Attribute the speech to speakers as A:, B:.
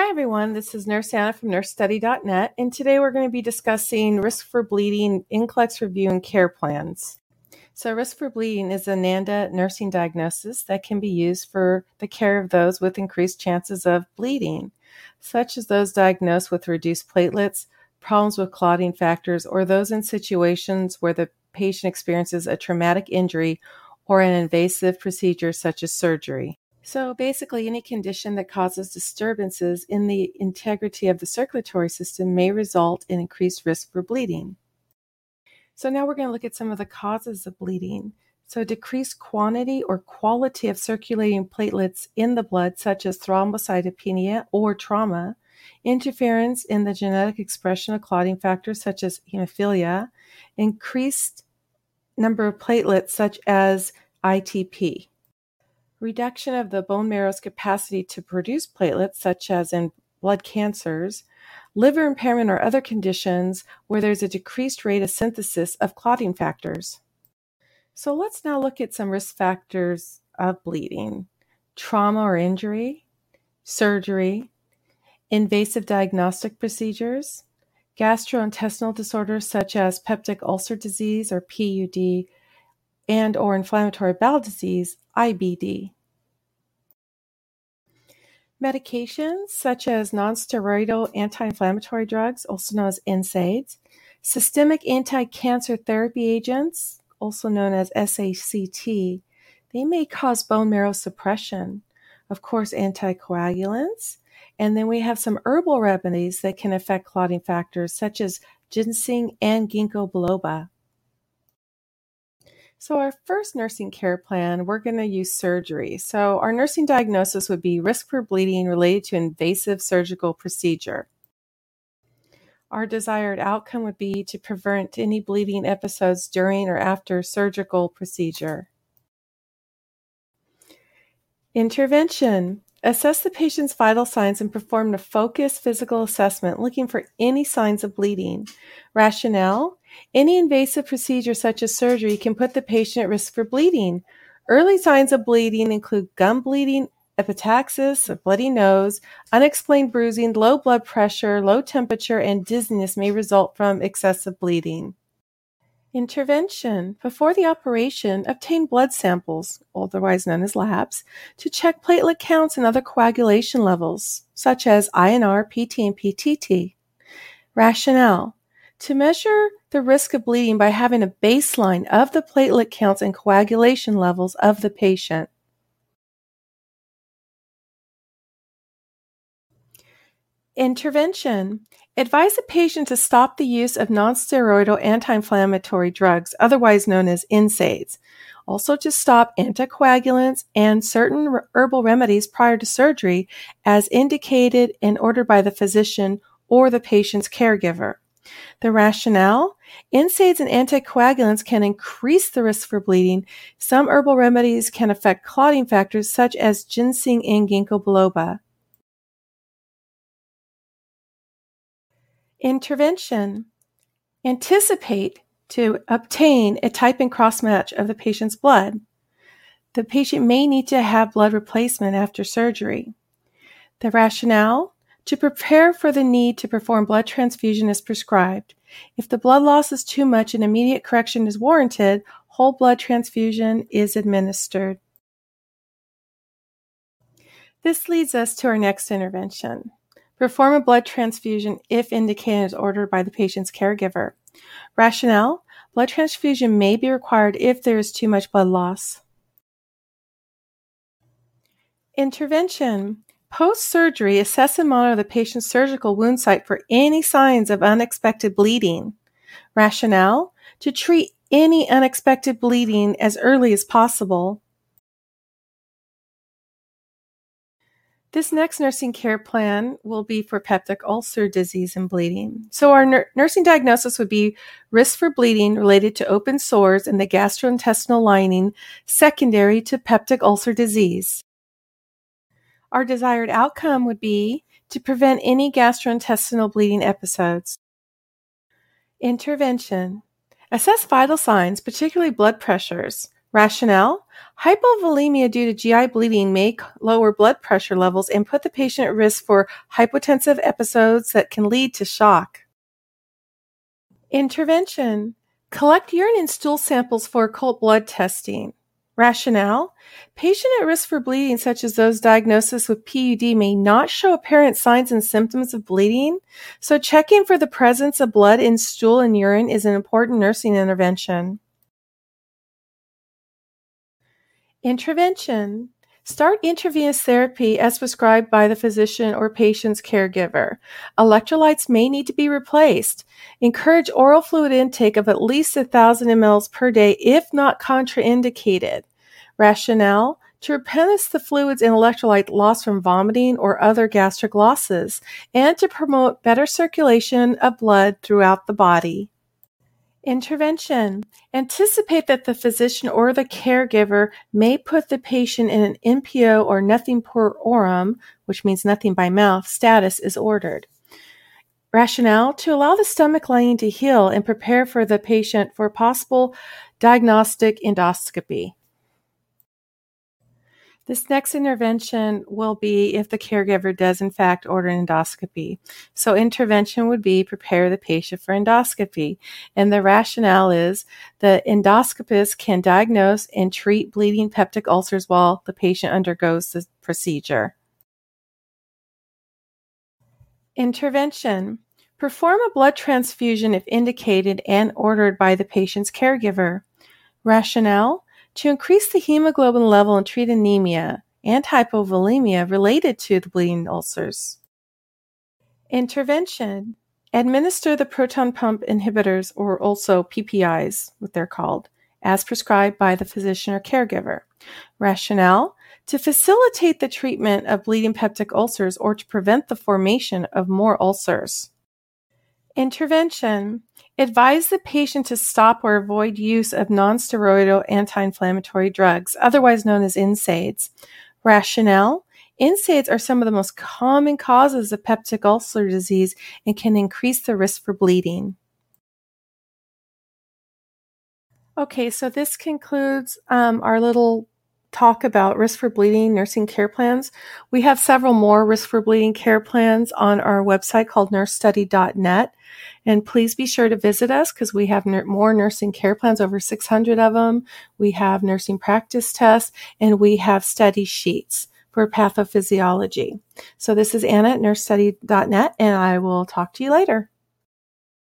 A: Hi, everyone. This is Nurse Anna from nursestudy.net, and today we're going to be discussing risk for bleeding, NCLEX review, and care plans. So, risk for bleeding is a NANDA nursing diagnosis that can be used for the care of those with increased chances of bleeding, such as those diagnosed with reduced platelets, problems with clotting factors, or those in situations where the patient experiences a traumatic injury or an invasive procedure such as surgery. So basically, any condition that causes disturbances in the integrity of the circulatory system may result in increased risk for bleeding. So now we're going to look at some of the causes of bleeding. So decreased quantity or quality of circulating platelets in the blood, such as thrombocytopenia or trauma, interference in the genetic expression of clotting factors such as hemophilia, increased number of platelets such as ITP. Reduction of the bone marrow's capacity to produce platelets, such as in blood cancers, liver impairment, or other conditions where there's a decreased rate of synthesis of clotting factors. So let's now look at some risk factors of bleeding trauma or injury, surgery, invasive diagnostic procedures, gastrointestinal disorders such as peptic ulcer disease or PUD, and or inflammatory bowel disease, IBD. Medications such as nonsteroidal anti-inflammatory drugs, also known as NSAIDs, systemic anti-cancer therapy agents, also known as SACT, they may cause bone marrow suppression. Of course, anticoagulants, and then we have some herbal remedies that can affect clotting factors such as ginseng and ginkgo biloba. So, our first nursing care plan, we're going to use surgery. So, our nursing diagnosis would be risk for bleeding related to invasive surgical procedure. Our desired outcome would be to prevent any bleeding episodes during or after surgical procedure. Intervention. Assess the patient's vital signs and perform a focused physical assessment looking for any signs of bleeding. Rationale Any invasive procedure, such as surgery, can put the patient at risk for bleeding. Early signs of bleeding include gum bleeding, epistaxis, a bloody nose, unexplained bruising, low blood pressure, low temperature, and dizziness may result from excessive bleeding. Intervention. Before the operation, obtain blood samples, otherwise known as labs, to check platelet counts and other coagulation levels, such as INR, PT, and PTT. Rationale. To measure the risk of bleeding by having a baseline of the platelet counts and coagulation levels of the patient. Intervention. Advise the patient to stop the use of nonsteroidal anti-inflammatory drugs, otherwise known as NSAIDs. Also to stop anticoagulants and certain herbal remedies prior to surgery as indicated and ordered by the physician or the patient's caregiver. The rationale NSAIDs and anticoagulants can increase the risk for bleeding. Some herbal remedies can affect clotting factors such as ginseng and ginkgo biloba. Intervention. Anticipate to obtain a type and cross match of the patient's blood. The patient may need to have blood replacement after surgery. The rationale to prepare for the need to perform blood transfusion is prescribed. If the blood loss is too much and immediate correction is warranted, whole blood transfusion is administered. This leads us to our next intervention. Perform a blood transfusion if indicated as ordered by the patient's caregiver. Rationale Blood transfusion may be required if there is too much blood loss. Intervention Post surgery, assess and monitor the patient's surgical wound site for any signs of unexpected bleeding. Rationale To treat any unexpected bleeding as early as possible. This next nursing care plan will be for peptic ulcer disease and bleeding. So, our nur- nursing diagnosis would be risk for bleeding related to open sores in the gastrointestinal lining secondary to peptic ulcer disease. Our desired outcome would be to prevent any gastrointestinal bleeding episodes. Intervention Assess vital signs, particularly blood pressures, Rationale Hypovolemia due to GI bleeding may lower blood pressure levels and put the patient at risk for hypotensive episodes that can lead to shock. Intervention Collect urine and stool samples for occult blood testing. Rationale. Patient at risk for bleeding, such as those diagnosed with PUD, may not show apparent signs and symptoms of bleeding, so checking for the presence of blood in stool and urine is an important nursing intervention. Intervention Start intravenous therapy as prescribed by the physician or patient's caregiver. Electrolytes may need to be replaced. Encourage oral fluid intake of at least 1,000 mLs per day if not contraindicated. Rationale to replenish the fluids and electrolyte loss from vomiting or other gastric losses, and to promote better circulation of blood throughout the body. Intervention. Anticipate that the physician or the caregiver may put the patient in an NPO or nothing per orum, which means nothing by mouth, status is ordered. Rationale to allow the stomach lining to heal and prepare for the patient for possible diagnostic endoscopy. This next intervention will be if the caregiver does in fact order an endoscopy. So intervention would be prepare the patient for endoscopy. And the rationale is the endoscopist can diagnose and treat bleeding peptic ulcers while the patient undergoes the procedure. Intervention. Perform a blood transfusion if indicated and ordered by the patient's caregiver. Rationale to increase the hemoglobin level and treat anemia and hypovolemia related to the bleeding ulcers. Intervention. Administer the proton pump inhibitors, or also PPIs, what they're called, as prescribed by the physician or caregiver. Rationale to facilitate the treatment of bleeding peptic ulcers or to prevent the formation of more ulcers. Intervention Advise the patient to stop or avoid use of nonsteroidal anti-inflammatory drugs, otherwise known as NSAIDs. Rationale NSAIDs are some of the most common causes of peptic ulcer disease and can increase the risk for bleeding. Okay, so this concludes um, our little talk about risk for bleeding nursing care plans. We have several more risk for bleeding care plans on our website called nursestudy.net. And please be sure to visit us because we have more nursing care plans, over 600 of them. We have nursing practice tests and we have study sheets for pathophysiology. So this is Anna at nursestudy.net and I will talk to you later.